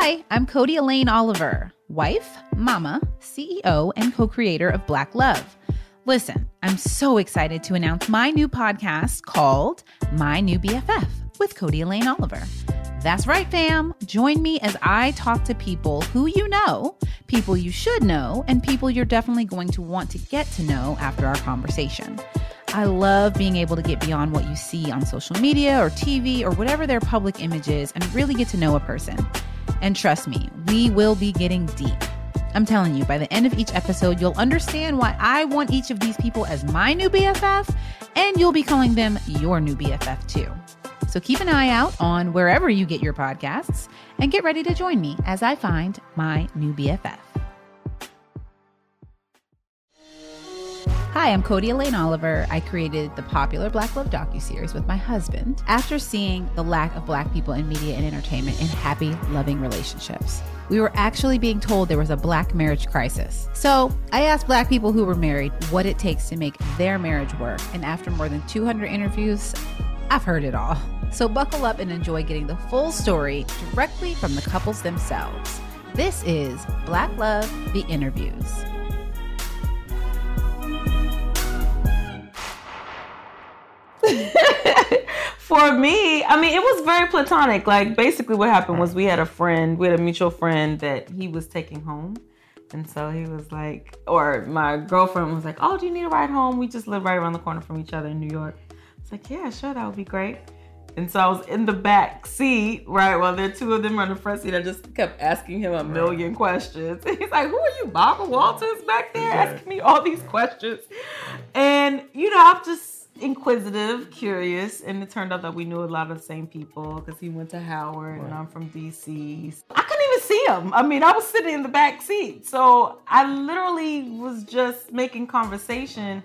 Hi, I'm Codie Elaine Oliver, wife, mama, CEO, and co creator of Black Love. Listen, I'm so excited to announce my new podcast called My New BFF with Codie Elaine Oliver. That's right, fam. Join me as I talk to people who you know, people you should know, and people you're definitely going to want to get to know after our conversation. I love being able to get beyond what you see on social media or TV or whatever their public image is and really get to know a person. And trust me, we will be getting deep. I'm telling you, by the end of each episode, you'll understand why I want each of these people as my new BFF, and you'll be calling them your new BFF too. So keep an eye out on wherever you get your podcasts and get ready to join me as I find my new BFF. Hi, I'm Codie Elaine Oliver. I created the popular Black Love docuseries with my husband after seeing the lack of Black people in media and entertainment in happy, loving relationships. We were actually being told there was a Black marriage crisis. So I asked Black people who were married what it takes to make their marriage work. And after more than 200 interviews, I've heard it all. So buckle up and enjoy getting the full story directly from the couples themselves. This is Black Love, the interviews. for me, I mean, it was very platonic. Like, basically, what happened was we had a friend, we had a mutual friend that he was taking home. And so he was like, or my girlfriend was like, Oh, do you need a ride home? We just live right around the corner from each other in New York. It's like, Yeah, sure, that would be great. And so I was in the back seat, right? While there are two of them on the front seat, I just kept asking him a million questions. And he's like, Who are you, Barbara Walters, back there asking me all these questions? And, you know, I'm just inquisitive, curious, and it turned out that we knew a lot of the same people because he went to Howard right. and I'm from DC. I couldn't even see him. I mean, I was sitting in the back seat. So I literally was just making conversation.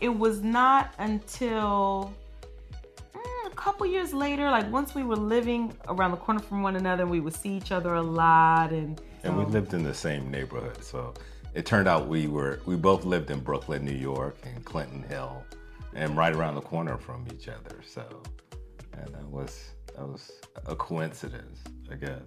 It was not until mm, a couple years later, like once we were living around the corner from one another, we would see each other a lot and and we lived in the same neighborhood. So it turned out we were we both lived in Brooklyn, New York, and Clinton Hill and right around the corner from each other. So, and that was that was a coincidence, I guess.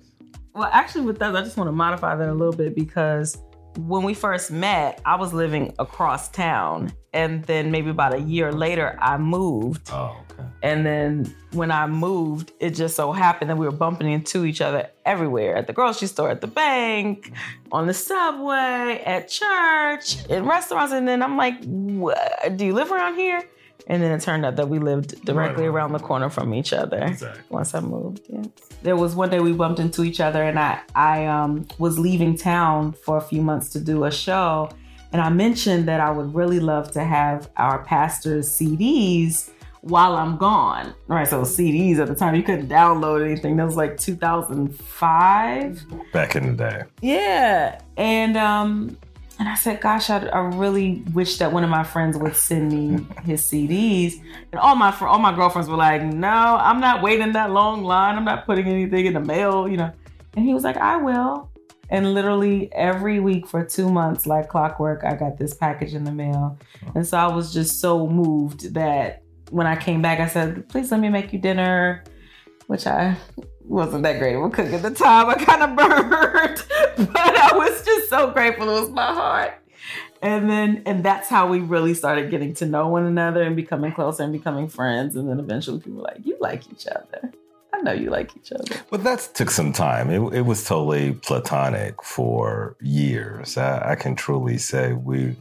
Well, actually, with that, I just want to modify that a little bit because when we first met, I was living across town, and then maybe about a year later, I moved. Oh, okay. And then when I moved, it just so happened that we were bumping into each other everywhere at the grocery store, at the bank, mm-hmm. on the subway, at church, in restaurants. And then I'm like, Do you live around here? And then it turned out that we lived directly right. around the corner from each other. Exactly. Once I moved, yeah. There was one day we bumped into each other, and I I um, was leaving town for a few months to do a show, and I mentioned that I would really love to have our pastor's CDs while I'm gone. All right, so CDs at the time you couldn't download anything. That was like 2005. Back in the day. Yeah, and um, and I said, gosh, I, I, really wish that one of my friends would send me his CDs. And all my all my girlfriends were like, no, I'm not waiting that long line. I'm not putting anything in the mail, you know. And he was like, I will. And literally every week for two months, like clockwork, I got this package in the mail. And so I was just so moved that when I came back, I said, please let me make you dinner, which I wasn't that great of a cook at the time. I kind of burned, but I was just so grateful. It was my heart. And then, and that's how we really started getting to know one another and becoming closer and becoming friends. And then eventually people were like, you like each other. I know you like each other. But that took some time. It, it was totally platonic for years. I, I, can truly say we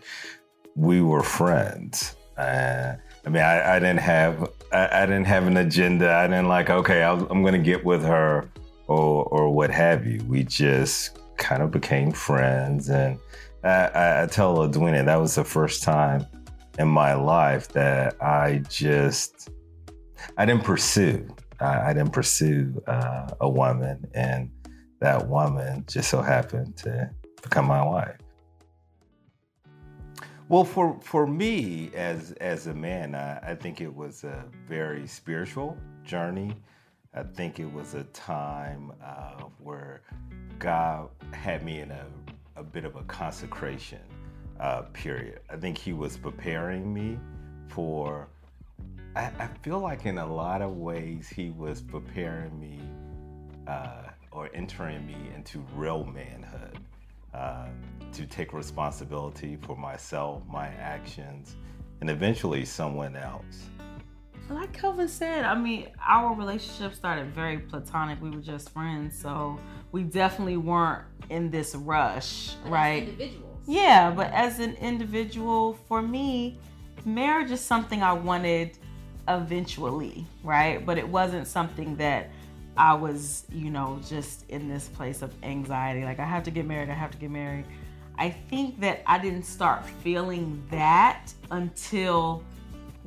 we were friends. Uh, I mean, I, I didn't have I, I, didn't have an agenda. I didn't like, okay, i am going to get with her or or what have you. We just kind of became friends, and I, I tell Edwina that was the first time in my life that I just I didn't pursue. I, I didn't pursue uh, a woman, and that woman just so happened to become my wife. Well, for for me as as a man, I, I, think it was a very spiritual journey. I think it was a time uh, where God had me in a, a bit of a consecration uh, period. I think He was preparing me for. I, I, feel like in a lot of ways He was preparing me, uh, or entering me into real manhood, uh, to take responsibility for myself, my actions, and eventually someone else. Like Kelvin said, I mean, our relationship started very platonic. We were just friends, so we definitely weren't in this rush, But as right? Individuals. Yeah, but as an individual, for me, marriage is something I wanted eventually, right? But it wasn't something that I was, you know, just in this place of anxiety. Like, I have to get married, I have to get married. I think that I didn't start feeling that until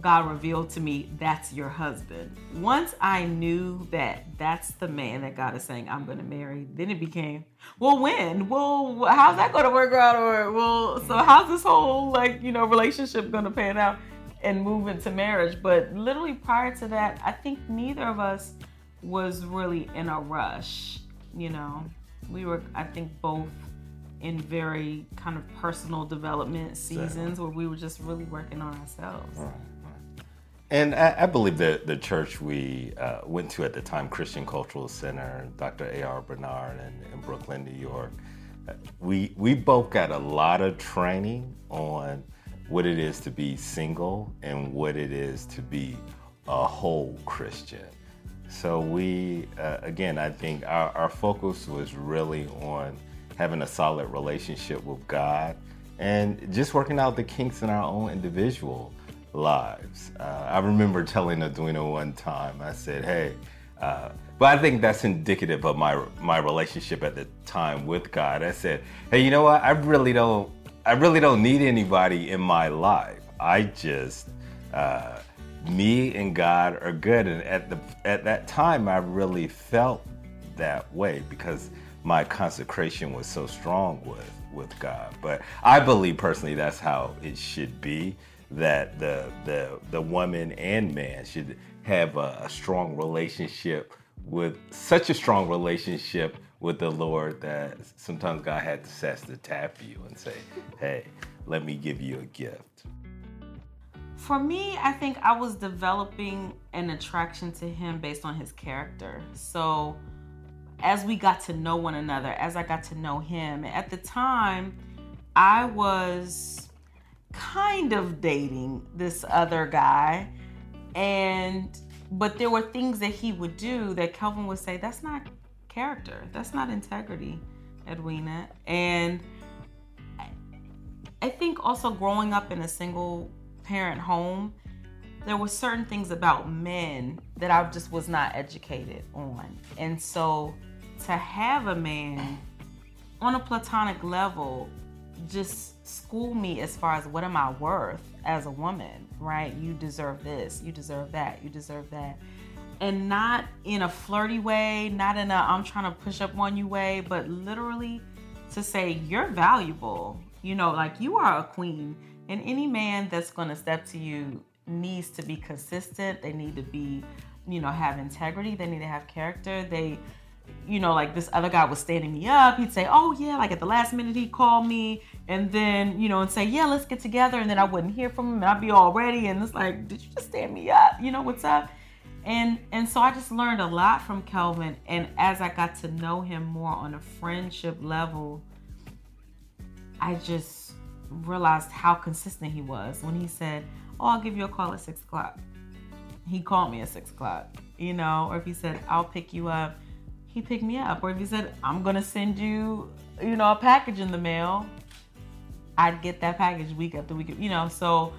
God revealed to me, that's your husband. Once I knew that that's the man that God is saying I'm going to marry, then it became, well, when? Well, how's that going to work out? Or, well, so how's this whole, like, you know, relationship going to pan out and move into marriage? But literally prior to that, I think neither of us was really in a rush. You know, we were, I think, both in very kind of personal development seasons where we were just really working on ourselves. And I, I believe that the church we uh, went to at the time, Christian Cultural Center, Dr. A.R. Bernard in, in Brooklyn, New York, uh, we, we both got a lot of training on what it is to be single and what it is to be a whole Christian. So we, uh, again, I think our, our focus was really on having a solid relationship with God and just working out the kinks in our own individual lives. Uh, I remember telling Edwina one time, I said, hey, uh, but I think that's indicative of my my relationship at the time with God. I said, hey, you know what? I really don't I really don't need anybody in my life. I just uh, me and God are good. And at the at that time, I really felt that way because my consecration was so strong with with God. But I believe personally that's how it should be. That the the the woman and man should have a, a strong relationship with such a strong relationship with the Lord that sometimes God had to sets to tap you and say, "Hey, let me give you a gift." For me, I think I was developing an attraction to him based on his character. So, as we got to know one another, as I got to know him, at the time, I was kind of dating this other guy. And, but there were things that he would do that Kelvin would say, that's not character, that's not integrity, Edwina. And I think also growing up in a single parent home, there were certain things about men that I just was not educated on. And so to have a man on a platonic level just school me as far as what am I worth as a woman, right? You deserve this, you deserve that, you deserve that. And not in a flirty way, not in a I'm trying to push up on you way, but literally to say you're valuable. You know, like you are a queen. And any man that's gonna step to you needs to be consistent. They need to be, you know, have integrity. They need to have character. They, you know, like this other guy was standing me up. He'd say, Oh, yeah, like at the last minute he'd call me and then, you know, and say, Yeah, let's get together. And then I wouldn't hear from him and I'd be all ready. And it's like, Did you just stand me up? You know, what's up? And and so I just learned a lot from Kelvin. And as I got to know him more on a friendship level, I just realized how consistent he was when he said, Oh, I'll give you a call at six o'clock. He called me at six o'clock, you know, or if he said, I'll pick you up, he picked me up. Or if he said, I'm gonna send you, you know, a package in the mail, I'd get that package week after week, you know. So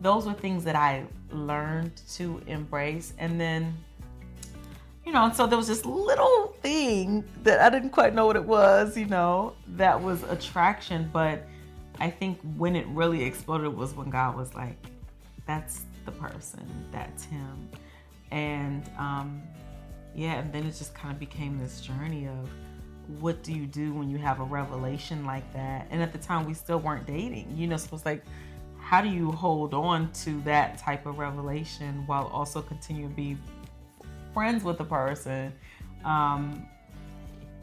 those were things that I learned to embrace. And then, you know, and so there was this little thing that I didn't quite know what it was, you know, that was attraction. But I think when it really exploded was when God was like, that's the person, that's him. And um, yeah, and then it just kind of became this journey of what do you do when you have a revelation like that? And at the time, we still weren't dating, you know, so it's like, how do you hold on to that type of revelation while also continue to be friends with the person, um,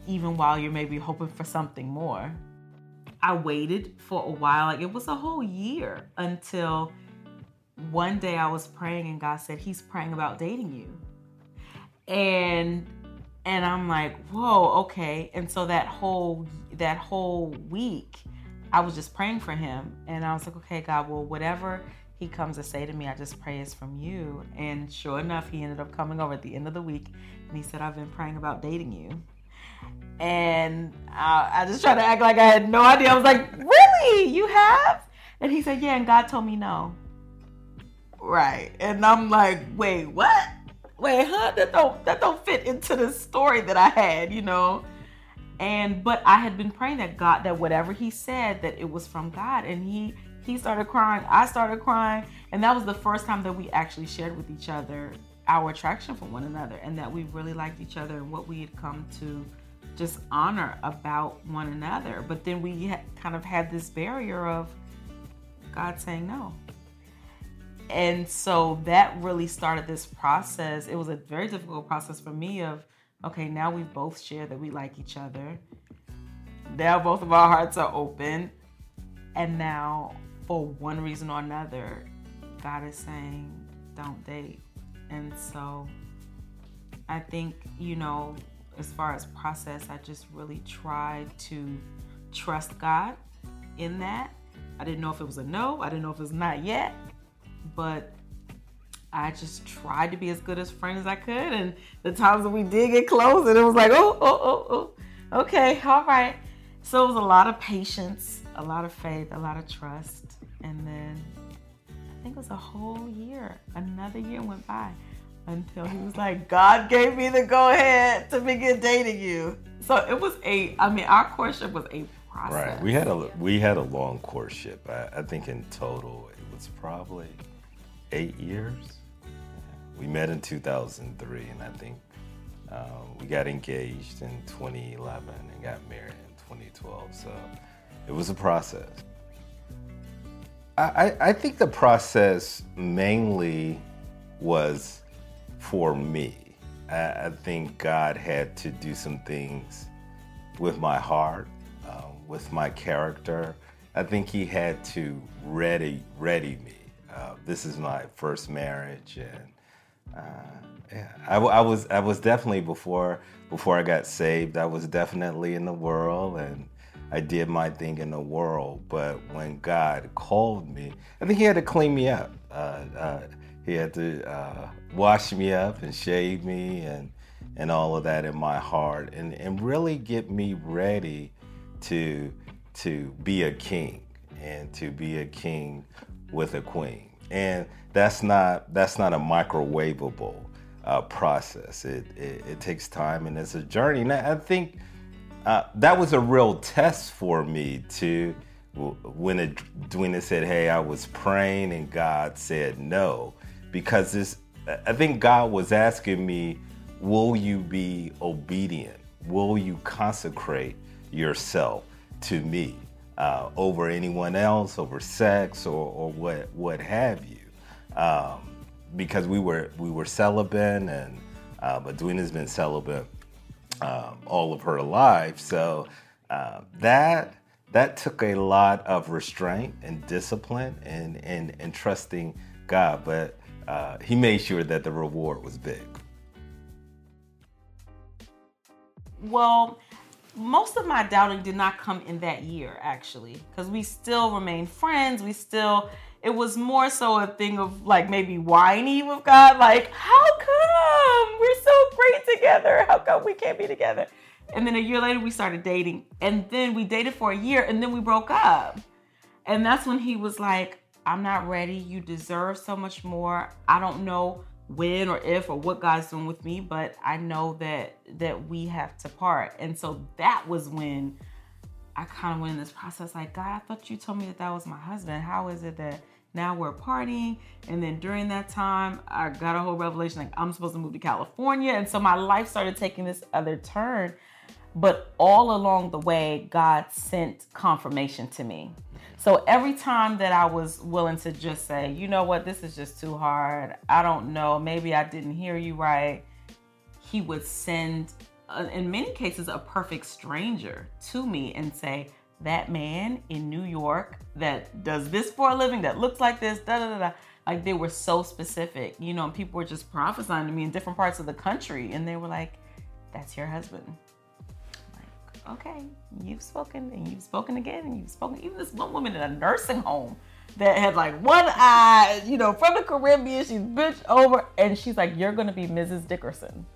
even while you're maybe hoping for something more? I waited for a while, like it was a whole year until one day I was praying and God said, He's praying about dating you. And and I'm like, whoa, okay. And so that whole that whole week, I was just praying for him, and I was like, okay, God, well, whatever he comes to say to me, I just pray it's from you. And sure enough, he ended up coming over at the end of the week, and he said, I've been praying about dating you. And I, I just tried to act like I had no idea. I was like, really, you have? And he said, yeah. And God told me no. Right. And I'm like, wait, what? Wait, huh? That don't that don't fit into the story that I had, you know. And but I had been praying that God that whatever he said that it was from God and he he started crying, I started crying, and that was the first time that we actually shared with each other our attraction for one another and that we really liked each other and what we had come to just honor about one another. But then we kind of had this barrier of God saying no and so that really started this process. It was a very difficult process for me of, okay, now we both share that we like each other. Now both of our hearts are open. And now, for one reason or another, God is saying, don't date. And so I think, you know, as far as process, I just really tried to trust God in that. I didn't know if it was a no, I didn't know if it was not yet but I just tried to be as good as friend as I could. And the times that we did get close, and it was like, oh, oh, oh, oh, okay, all right. So it was a lot of patience, a lot of faith, a lot of trust. And then I think it was a whole year, another year went by until he was like, God gave me the go ahead to begin dating you. So it was a, I mean, our courtship was a process. Right. We had a we had a long courtship. I, I think in total it was probably eight years. We met in 2003, and I think uh, we got engaged in 2011 and got married in 2012. So it was a process. I, I think the process mainly was for me. I, I, think God had to do some things with my heart, uh, with my character. I think He had to ready ready me uh, this is my first marriage, and uh, yeah, I, I, was I was definitely before before I got saved. I was definitely in the world, and I did my thing in the world. But when God called me, I think He had to clean me up. Uh, uh he had to uh, wash me up and shave me, and and all of that in my heart, and and really get me ready to to be a king and to be a king with a queen. And that's not that's not a microwavable uh, process. It, it, it takes time and it's a journey. And I think uh, that was a real test for me to when Edwina said, "Hey, I was praying and God said no," because this I think God was asking me, "Will you be obedient? Will you consecrate yourself to me?" Uh, over anyone else, over sex or, or what what have you, um, because we were we were celibate and uh, Edwina's been celibate um, all of her life, so uh, that that took a lot of restraint and discipline and and, and trusting God, but uh, He made sure that the reward was big. Well, most of my doubting did not come in that year actually because we still remained friends. We still it was more so a thing of like maybe whiny with god like how come? We're so great together. How come we can't be together? And then a year later we started dating and then we dated for a year and then we broke up. And that's when he was like i'm not ready. You deserve so much more. I don't know when or if or what God's doing with me, but I know that that we have to part. And so that was when I kind of went in this process like, God, I thought you told me that that was my husband. How is it that now we're partying? And then during that time, I got a whole revelation like I'm supposed to move to California. And so my life started taking this other turn. But all along the way, God sent confirmation to me. So every time that I was willing to just say, you know what, this is just too hard. I don't know. Maybe I didn't hear you right. He would send, uh, in many cases, a perfect stranger to me and say, that man in New York that does this for a living, that looks like this, da da da da. Like they were so specific, you know, and people were just prophesying to me in different parts of the country. And they were like, That's your husband. Okay, you've spoken and you've spoken again and you've spoken. Even this one woman in a nursing home that had like one eye, you know, from the Caribbean, she's bitch over, and she's like, You're gonna be Mrs. Dickerson.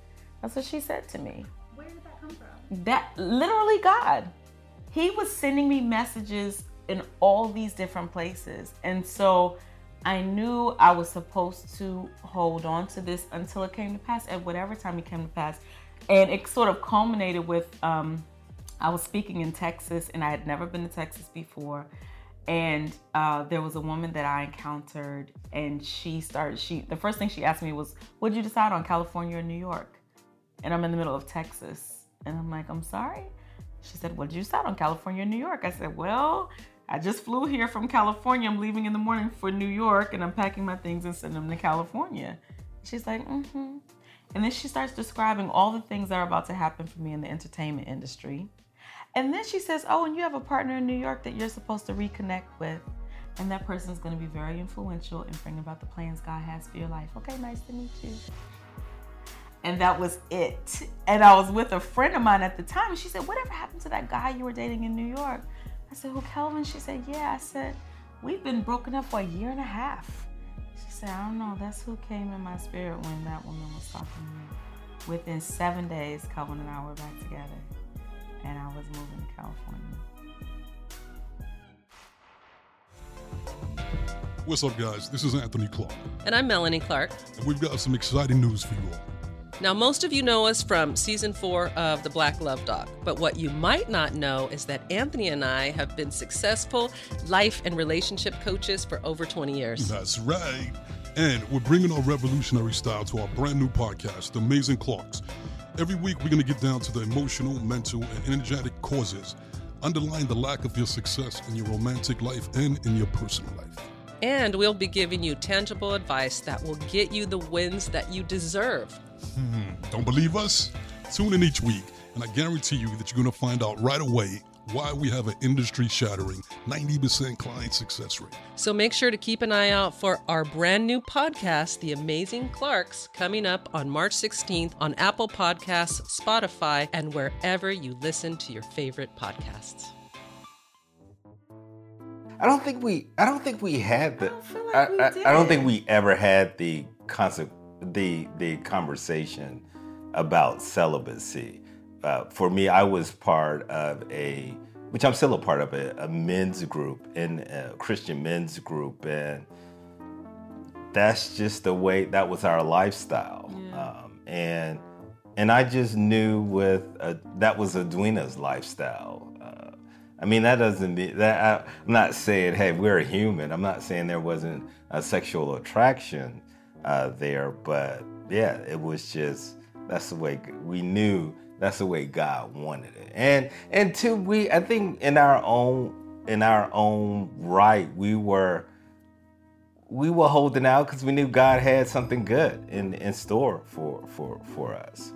That's what she said to me. Where did that come from? That literally God. He was sending me messages in all these different places. And so I knew I was supposed to hold on to this until it came to pass, at whatever time it came to pass. And it sort of culminated with um, I was speaking in Texas, and I had never been to Texas before. And uh, there was a woman that I encountered, and she started. She the first thing she asked me was, "What did you decide on, California or New York?" And I'm in the middle of Texas, and I'm like, "I'm sorry." She said, "What did you decide on, California or New York?" I said, "Well, I just flew here from California. I'm leaving in the morning for New York and I'm packing my things and sending them to California. She's like, mm-hmm. And then she starts describing all the things that are about to happen for me in the entertainment industry. And then she says, Oh, and you have a partner in New York that you're supposed to reconnect with. And that person is going to be very influential in bringing about the plans God has for your life. Okay, nice to meet you. And that was it. And I was with a friend of mine at the time. And she said, Whatever happened to that guy you were dating in New York? I said, Who, Kelvin? She said, Yeah. I said, We've been broken up for a year and a half. She said, I don't know. That's who came in my spirit when that woman was talking to me. Within seven days, Kelvin and I were back together. And I was moving to California. What's up, guys? This is Anthony Clark. And I'm Melanie Clark. And we've got some exciting news for you all. Now, most of you know us from season four of The Black Love Doc, but what you might not know is that Anthony and I have been successful life and relationship coaches for over 20 years. That's right. And we're bringing our revolutionary style to our brand new podcast, The Amazing Clarks. Every week, we're going to get down to the emotional, mental, and energetic causes underlying the lack of your success in your romantic life and in your personal life. And we'll be giving you tangible advice that will get you the wins that you deserve. Hmm, don't believe us? Tune in each week, and I guarantee you that you're going to find out right away why we have an industry shattering 90% client success rate. So make sure to keep an eye out for our brand new podcast, The Amazing Clarks, coming up on March 16th on Apple Podcasts, Spotify, and wherever you listen to your favorite podcasts. I don't think we. I don't think we had the. I don't feel like I, we I- did. I don't think we ever had the concept, the the conversation about celibacy. Uh, for me, I was part of a, which I'm still a part of a, a men's group in a Christian men's group, and that's just the way that was our lifestyle. Um, and and I just knew with uh that was Edwina's lifestyle. Uh, I mean, that doesn't mean that I, I'm not saying, hey, we're a human. I'm not saying there wasn't a sexual attraction uh, there, but yeah, it was just that's the way we knew. That's the way God wanted it, and and two, we I think in our own in our own right, we were we were holding out because we knew God had something good in, in store for, for, for us.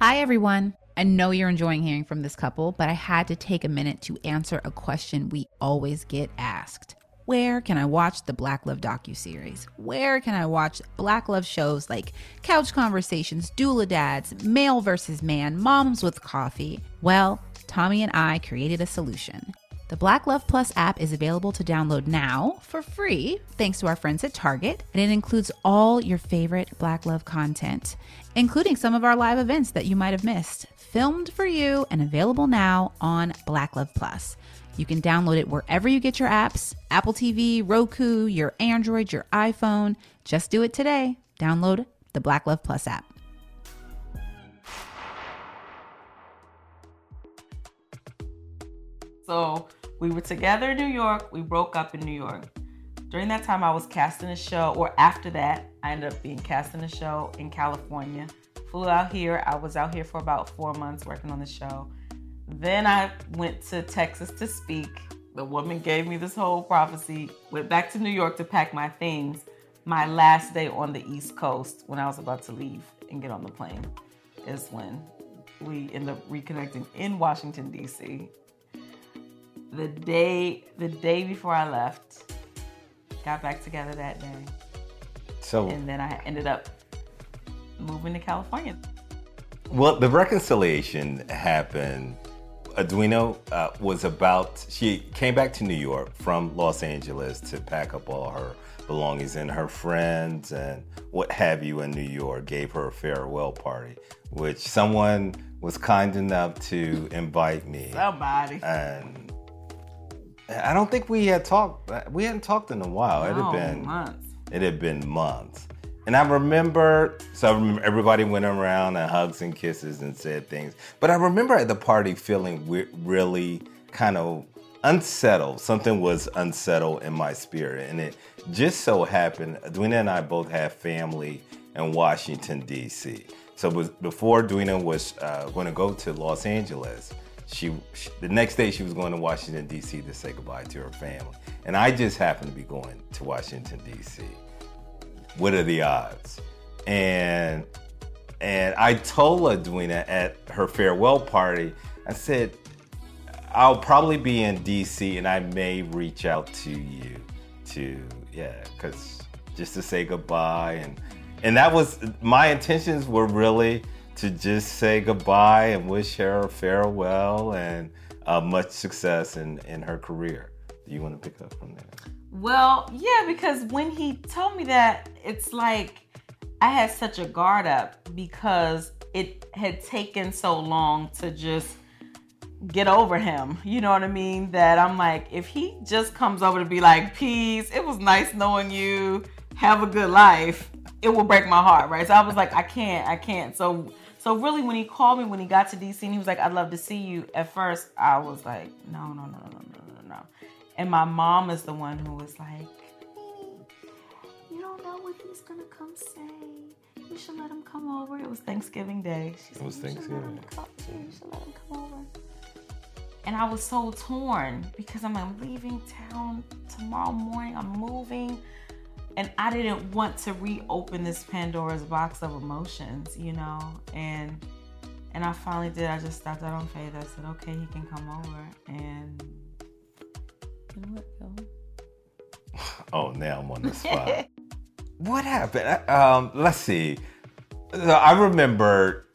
Hi, everyone. I know you're enjoying hearing from this couple, but I had to take a minute to answer a question we always get asked. Where can I watch the Black Love docu-series? Where can I watch Black Love shows like Couch Conversations, Doula Dads, Male versus Man, Moms with Coffee? Well, Tommy and I created a solution. The Black Love Plus app is available to download now for free, thanks to our friends at Target, and it includes all your favorite Black Love content, including some of our live events that you might have missed, filmed for you and available now on Black Love Plus. You can download it wherever you get your apps Apple TV, Roku, your Android, your iPhone. Just do it today. Download the Black Love Plus app. So we were together in New York. We broke up in New York. During that time, I was casting a show, or after that, I ended up being casting a show in California. Flew out here. I was out here for about four months working on the show. Then I went to Texas to speak. The woman gave me this whole prophecy. Went back to New York to pack my things. My last day on the East Coast, when I was about to leave and get on the plane, is when we end up reconnecting in Washington, D.C the day the day before I left, got back together that day, So, and then I ended up moving to California. Well, the reconciliation happened. Edwina uh, was about, she came back to New York from Los Angeles to pack up all her belongings, and her friends and what have you in New York gave her a farewell party, which someone was kind enough to invite me. Somebody. And I don't think we had talked, we hadn't talked in a while. It had Oh, been months. it had been months. And I remember, so I remember everybody went around and hugs and kisses and said things. But I remember at the party feeling really kind of unsettled. Something was unsettled in my spirit. And it just so happened, Edwina and I both have family in Washington, D.C. So before Edwina was uh, going to go to Los Angeles, she, she the next day she was going to Washington, D.C. to say goodbye to her family. And I just happened to be going to Washington, D.C what are the odds? And and I told Edwina at her farewell party, I said, I'll probably be in DC and I may reach out to you to yeah, because just to say goodbye and and that was my intentions were really to just say goodbye and wish her farewell and uh, much success in in her career. Do you want to pick up from there? Well, yeah, because when he told me that, it's like I had such a guard up because it had taken so long to just get over him. You know what I mean? That I'm like, if he just comes over to be like, peace, it was nice knowing you, have a good life, it will break my heart, right? So I was like, I can't, I can't. So so really when he called me when he got to DC and he was like, I'd love to see you, at first I was like, no, no, no, no, no. And my mom is the one who was like, you don't know what he's gonna come say. You should let him come over. It was Thanksgiving Day. She said, was "You should Thanksgiving. come- You should let him come over. And I was so torn because I'm, I'm leaving town tomorrow morning. I'm moving. And I didn't want to reopen this Pandora's box of emotions, you know? And and I finally did. I just stopped out on faith. I said, okay, he can come over. And you know what, Bill? Oh, now I'm on the spot. what happened? Um, let's see. I remember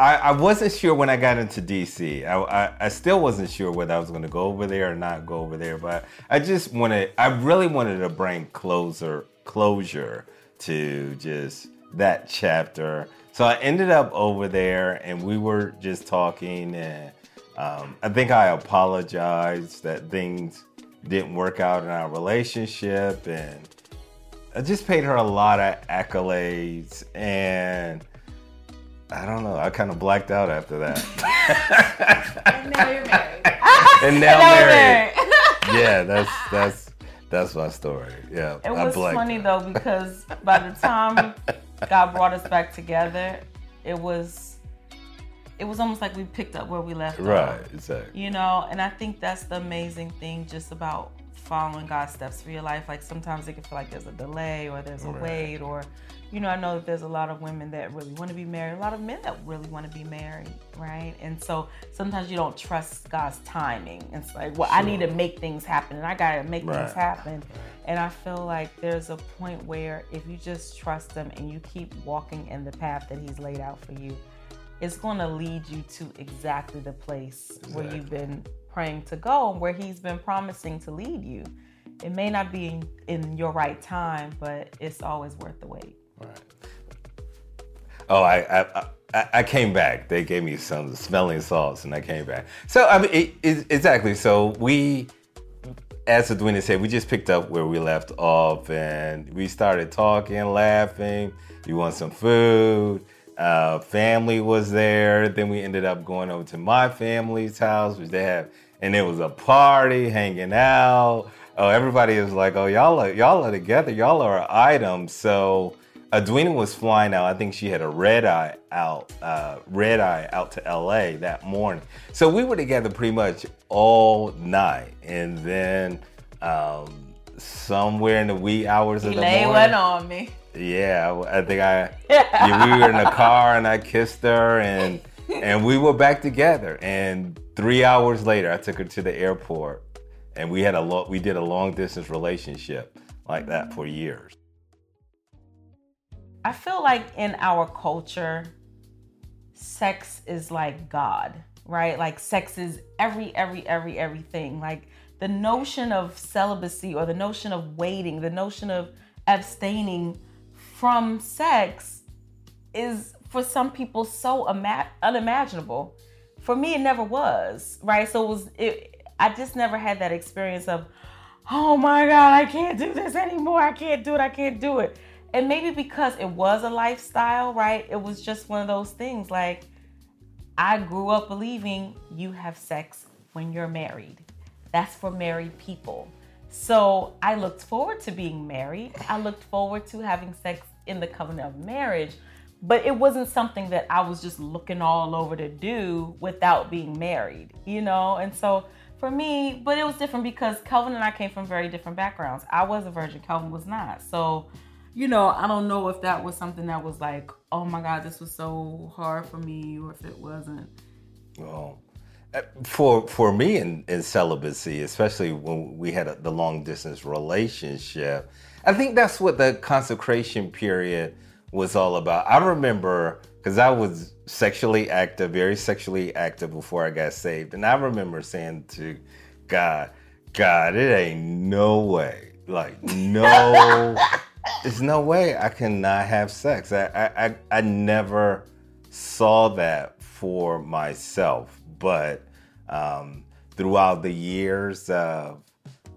I, I wasn't sure when I got into DC. I, I, I still wasn't sure whether I was going to go over there or not go over there. But I just wanted, I really wanted to bring closer closure to just that chapter. So I ended up over there, and we were just talking, and um, I think I apologized that things didn't work out in our relationship, and I just paid her a lot of accolades, and I don't know. I kind of blacked out after that. And now you're married. and now Now we're married. married. Yeah, that's that's that's my story. Yeah, It I was funny out. though because by the time God brought us back together, it was it was almost like we picked up where we left off. Right, off. exactly. You know, and I think that's the amazing thing just about following God's steps for your life. Like sometimes it can feel like there's a delay or there's a Right. wait or you know, I know that there's a lot of women that really want to be married, a lot of men that really want to be married, right? And so sometimes you don't trust God's timing. It's like, well, I need to make things happen and I got to make Right. things happen. And I feel like there's a point where if you just trust Him and you keep walking in the path that He's laid out for you, it's going to lead you to exactly the place where you've been praying to go and where He's been promising to lead you. It may not be in, in your right time, but it's always worth the wait. Right. Oh, I, I I I came back. They gave me some smelling salts, and I came back. So I mean, it, it, exactly. So we, as Edwina said, we just picked up where we left off, and we started talking, laughing. You want some food? Uh, family was there. Then we ended up going over to my family's house, which they have, and it was a party, hanging out. Oh, everybody was like, "Oh, y'all are y'all are together. Y'all are an item." So Edwina was flying out. I think she had a red eye out, uh, red eye out to LA that morning. So we were together pretty much all night, and then um, somewhere in the wee hours of He the morning, one on me. Yeah, I think I. yeah, we were in the car and I kissed her and and we were back together. And three hours later, I took her to the airport, and we had a lo- we did a long distance relationship like that for years. I feel like in our culture, sex is like God, right? Like sex is every, every, every, everything. Like the notion of celibacy or the notion of waiting, the notion of abstaining from sex is for some people so ima- unimaginable. For me, it never was, right? So it was, it, I just never had that experience of, oh my God, I can't do this anymore. I can't do it. I can't do it. And maybe because it was a lifestyle, right? It was just one of those things like, I grew up believing you have sex when you're married. That's for married people. So I looked forward to being married. I looked forward to having sex in the covenant of marriage, but it wasn't something that I was just looking all over to do without being married, you know? And so for me, but it was different because Kelvin and I came from very different backgrounds. I was a virgin, Kelvin was not. So, you know, I don't know if that was something that was like, oh my God, this was so hard for me, or if it wasn't. Well, uh, for for me in, in celibacy, especially when we had a, the long distance relationship, I think that's what the consecration period was all about. I remember because I was sexually active, very sexually active before I got saved, and I remember saying to God, God, it ain't no way, like no, there's no way I cannot have sex. I I I never saw that for myself, but um, throughout the years of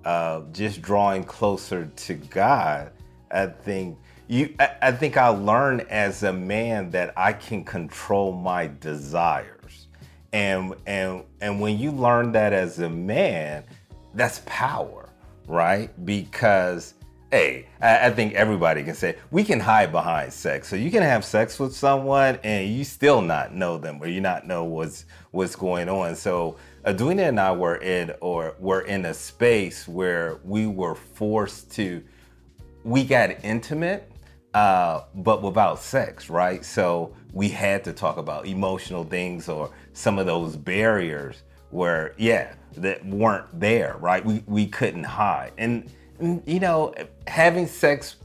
of just drawing closer to God, I think you I, I think I learned as a man that I can control my desires. And and and when you learn that as a man, that's power, right? Because hey, I, I, think everybody can say we can hide behind sex. So you can have sex with someone and you still not know them or you not know what's what's going on. So Edwina and I were in or were in a space where we were forced to we got intimate uh, but without sex, right? So we had to talk about emotional things or some of those barriers where, yeah, that weren't there, right? We we couldn't hide, and, and Mm, you know, having sex,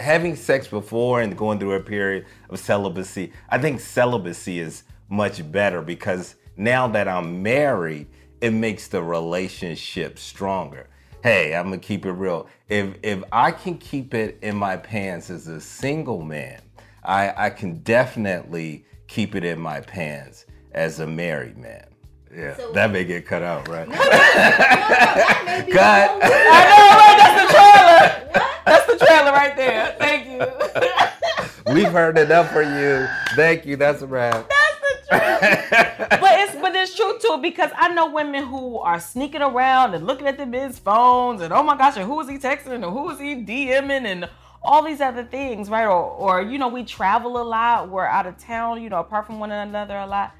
having sex before and going through a period of celibacy, I think celibacy is much better because now that I'm married, it makes the relationship stronger hey, I'm gonna keep it real. If if I can keep it in my pants as a single man, I I can definitely keep it in my pants as a married man. Yeah, so, that may get cut out, right? No, no, no, cut. I know, right? That's the trailer. What? That's the trailer right there. Thank you. We've heard enough for you. Thank you. That's a wrap. That's the truth. but it's but it's true too because I know women who are sneaking around and looking at the men's phones and oh my gosh, and who is he texting and who is he DMing and all these other things, right? Or or you know, we travel a lot, we're out of town, you know, apart from one another a lot.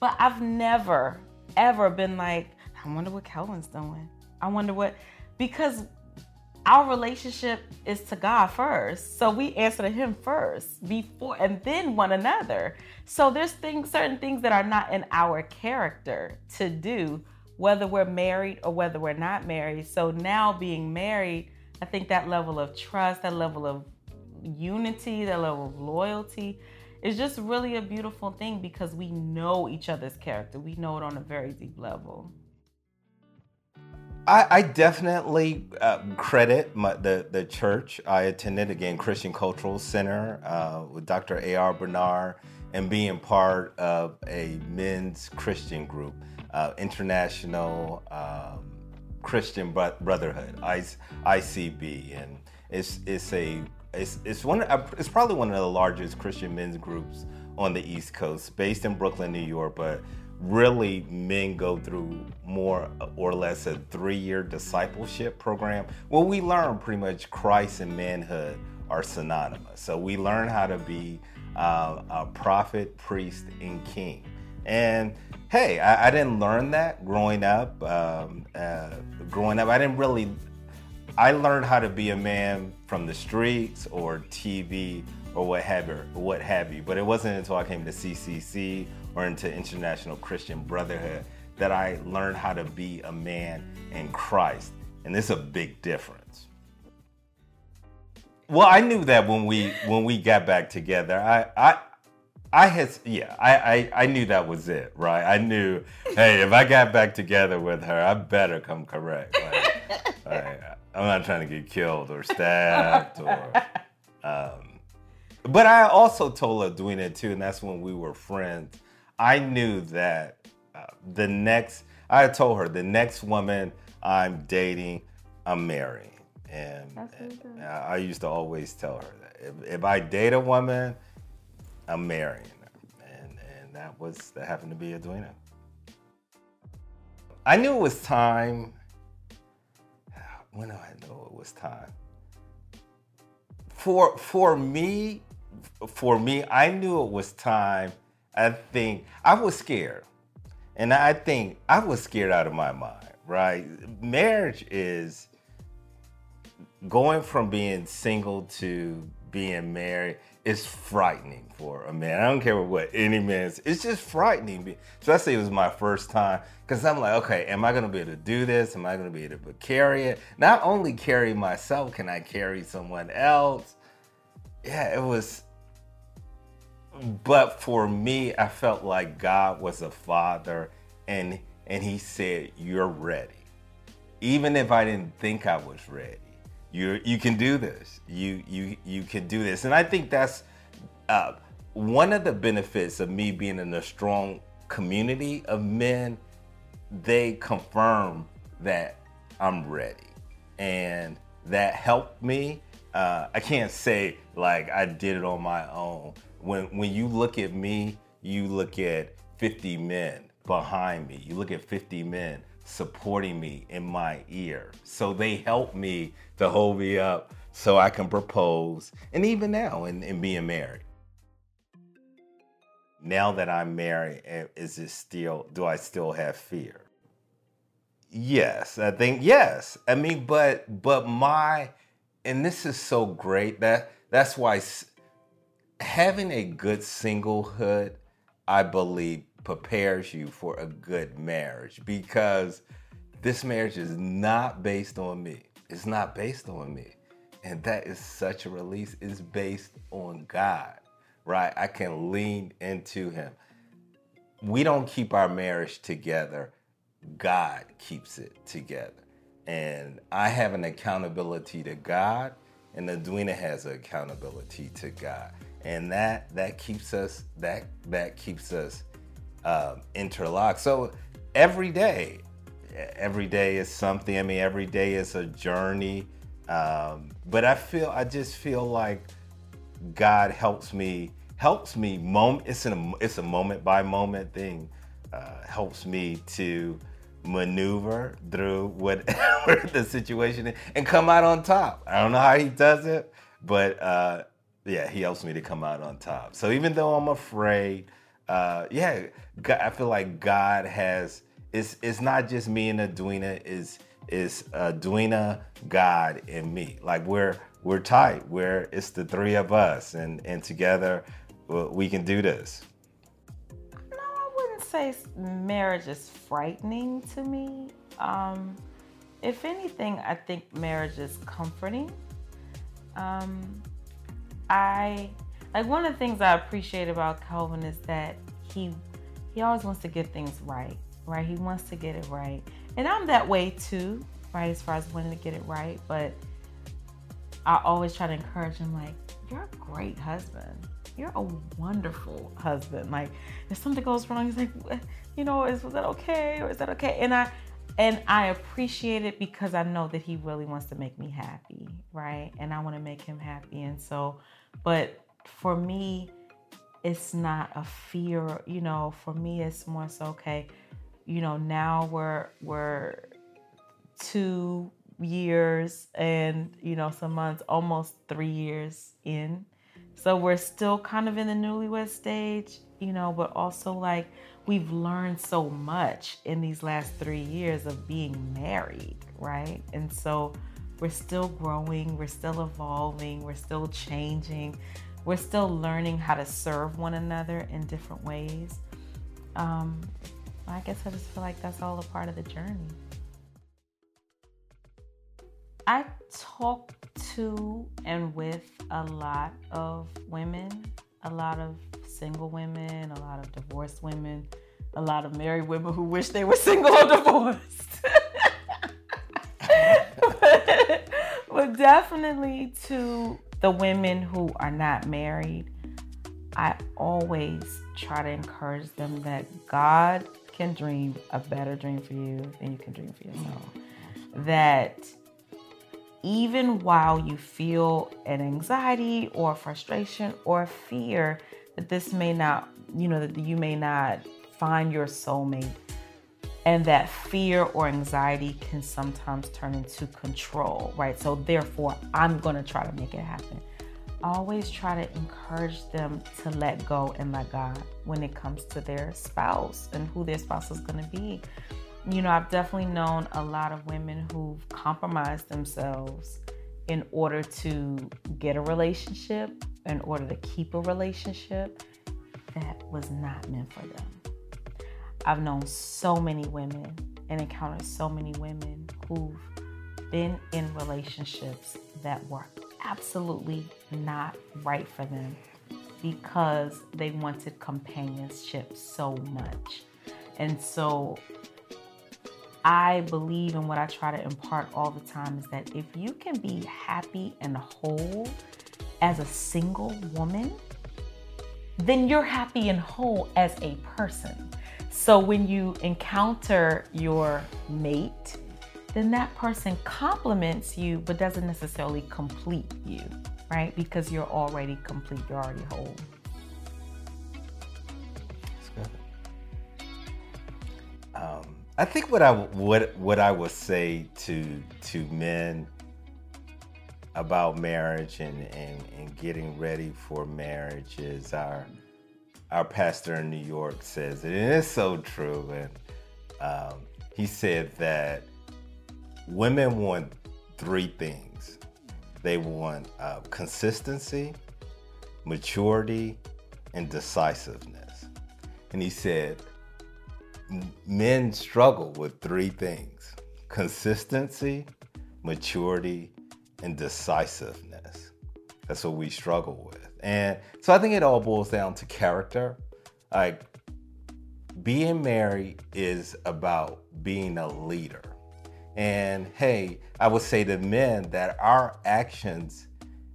But I've never ever been like, I wonder what Kelvin's doing. I wonder what because our relationship is to God first. So we answer to him first before and then one another. So there's things certain things that are not in our character to do whether we're married or whether we're not married. So now being married, I think that level of trust, that level of unity, that level of loyalty is just really a beautiful thing because we know each other's character. We know it on a very deep level. I, I definitely uh, credit my, the the church I attended again Christian Cultural Center uh, with Dr. A.R. Bernard and being part of a men's Christian group, uh, International um, Christian Brotherhood (ICB), and it's it's a it's, it's one it's probably one of the largest Christian men's groups on the East Coast, based in Brooklyn, New York, but really men go through more or less a three-year discipleship program where we learn pretty much Christ and manhood are synonymous. So we learn how to be uh, a prophet, priest, and king. And hey, I, I didn't learn that growing up. Um, uh, growing up, I didn't really. I learned how to be a man from the streets or TV or what have you, what have you. But it wasn't until I came to CCC or into International Christian Brotherhood that I learned how to be a man in Christ. And it's a big difference. Well, I knew that when we when we got back together. I I I had, yeah, I, I, I knew that was it, right? I knew, hey, if I got back together with her, I better come correct. Like, like, I'm not trying to get killed or stabbed or. Um, but I also told Edwina too, and that's when we were friends. I knew that uh, the next, I told her the next woman I'm dating, I'm marrying. And, and I used to always tell her that if, if I date a woman, I'm marrying her. And, and that was, that happened to be Edwina. I knew it was time. When did I know it was time? For, for me, for me, I knew it was time. I think I was scared. And I think I was scared out of my mind, right? Marriage is going from being single to being married is frightening for a man. I don't care what any man is. It's just frightening. Especially it was my first time. Because I'm like, okay, am I going to be able to do this? Am I going to be able to carry it? Not only carry myself, can I carry someone else? Yeah, it was. But for me, I felt like God was a father and and he said, You're ready. Even if I didn't think I was ready you you can do this. You you you can do this, and I think that's uh, one of the benefits of me being in a strong community of men. They confirm that I'm ready, and that helped me. Uh, I can't say like I did it on my own. When when you look at me, you look at 50 men behind me. You look at 50 men supporting me in my ear. So they help me to hold me up so I can propose. And even now, in, in being married. Now that I'm married, is it still, do I still have fear? Yes, I think yes. I mean, but, but my, and this is so great that that's why having a good singlehood, I believe, prepares you for a good marriage because this marriage is not based on me. It's not based on me. And that is such a release. It's based on God, right? I can lean into Him. We don't keep our marriage together, God keeps it together. And I have an accountability to God, and Edwina has an accountability to God. And that that keeps us that that keeps us um, interlock. So every day, every day is something. I mean, every day is a journey. Um, but I feel, I just feel like God helps me, helps me. Moment, it's a, it's a moment by moment thing. Uh, helps me to maneuver through whatever the situation is and come out on top. I don't know how he does it, but uh, yeah, he helps me to come out on top. So even though I'm afraid, uh, yeah, God, I feel like God has it's it's not just me and Edwina, is is Edwina, God, and me. Like we're we're tight. We're it's the three of us, and and together we can do this. No, I wouldn't say marriage is frightening to me. Um, if anything, I think marriage is comforting. Um, I like one of the things I appreciate about Calvin is that he he always wants to get things right, right? He wants to get it right. And I'm that way too, right? As far as wanting to get it right, but I always try to encourage him like, you're a great husband. You're a wonderful husband. Like if something goes wrong, he's like, you know, is was that okay or is that okay? And I and I appreciate it because I know that he really wants to make me happy, right? And I want to make him happy. And so, but for me, it's not a fear, you know, for me it's more so okay, you know, now we're we're two years and you know some months almost three years in so we're still kind of in the newlywed stage you know but also like we've learned so much in these last three years of being married right and so we're still growing we're still evolving we're still changing we're still learning how to serve one another in different ways. Um, I guess I just feel like that's all a part of the journey. I talk to and with a lot of women, a lot of single women, a lot of divorced women, a lot of married women who wish they were single or divorced. but, but definitely to the women who are not married, I always try to encourage them that God can dream a better dream for you than you can dream for yourself. That even while you feel an anxiety or frustration or fear that this may not, you know, that you may not find your soulmate, and that fear or anxiety can sometimes turn into control, right? So, therefore, I'm to try to make it happen. Always try to encourage them to let go and let God when it comes to their spouse and who their spouse is to be. You know, I've definitely known a lot of women who've compromised themselves in order to get a relationship, in order to keep a relationship that was not meant for them. I've known so many women and encountered so many women who've been in relationships that were absolutely not right for them because they wanted companionship so much. And so I believe in what I try to impart all the time is that if you can be happy and whole as a single woman, then you're happy and whole as a person. So when you encounter your mate, then that person complements you but doesn't necessarily complete you, right? Because you're already complete, you're already whole. That's good. Um, I think what I what what I would say to to men about marriage and, and, and getting ready for marriage is our our pastor in New York says it, and it's so true. And um, he said that women want three things they want uh, consistency, maturity, and decisiveness. And he said, men struggle with three things consistency, maturity, and decisiveness. That's what we struggle with. And so I think it all boils down to character. Like being married is about being a leader. And hey, I would say to men that our actions,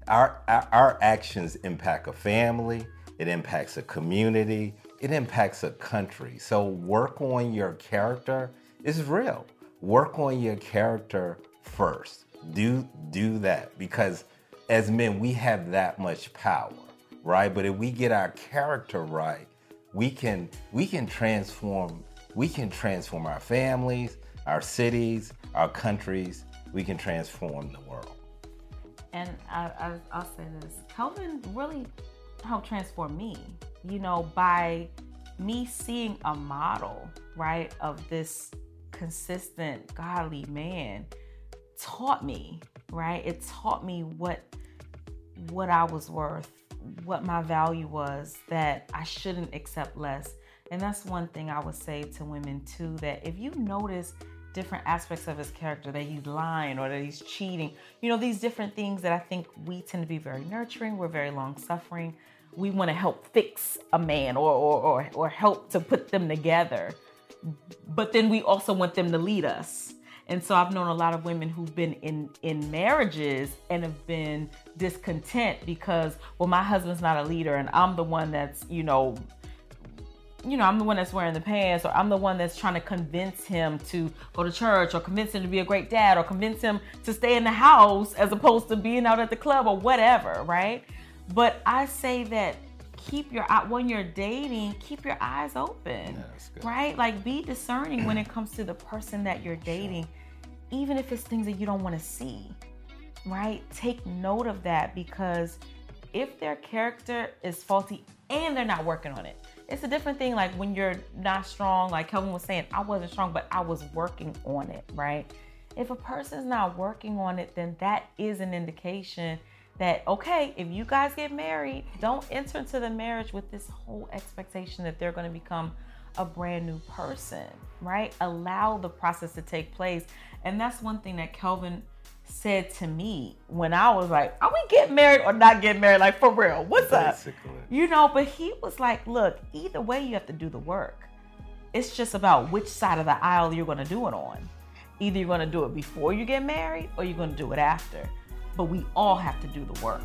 our, our actions impact a family, it impacts a community, it impacts a country. So work on your character is real. Work on your character first. Do do that because as men we have that much power, right? But if we get our character right, we can we can transform we can transform our families, our cities, our countries, we can transform the world. And I, I, will say this Calvin really helped transform me, you know, by me seeing a model, right, of this consistent, godly man taught me, right? It taught me what what I was worth, what my value was, that I shouldn't accept less. And that's one thing I would say to women too that if you notice different aspects of his character that he's lying or that he's cheating. You know, these different things that I think we tend to be very nurturing, we're very long suffering. We want to help fix a man or, or, or, or help to put them together. But then we also want them to lead us. And so I've known a lot of women who've been in in marriages and have been discontent because well my husband's not a leader and I'm the one that's, you know, you know, I'm the one that's wearing the pants, or I'm the one that's trying to convince him to go to church, or convince him to be a great dad, or convince him to stay in the house as opposed to being out at the club or whatever, right? But I say that keep your eye when you're dating, keep your eyes open, yeah, right? Like be discerning when it comes to the person that you're dating, sure. even if it's things that you don't want to see, right? Take note of that because if their character is faulty and they're not working on it it's a different thing like when you're not strong like Calvin was saying i wasn't strong but i was working on it right if a person's not working on it then that is an indication that okay if you guys get married don't enter into the marriage with this whole expectation that they're going to become a brand new person right allow the process to take place and that's one thing that Calvin said to me when I was like, Are we getting married or not getting married? Like, for real, what's Basically. up? You know, but he was like, Look, either way, you have to do the work. It's just about which side of the aisle you're going to do it on. Either you're going to do it before you get married or you're going to do it after. But we all have to do the work.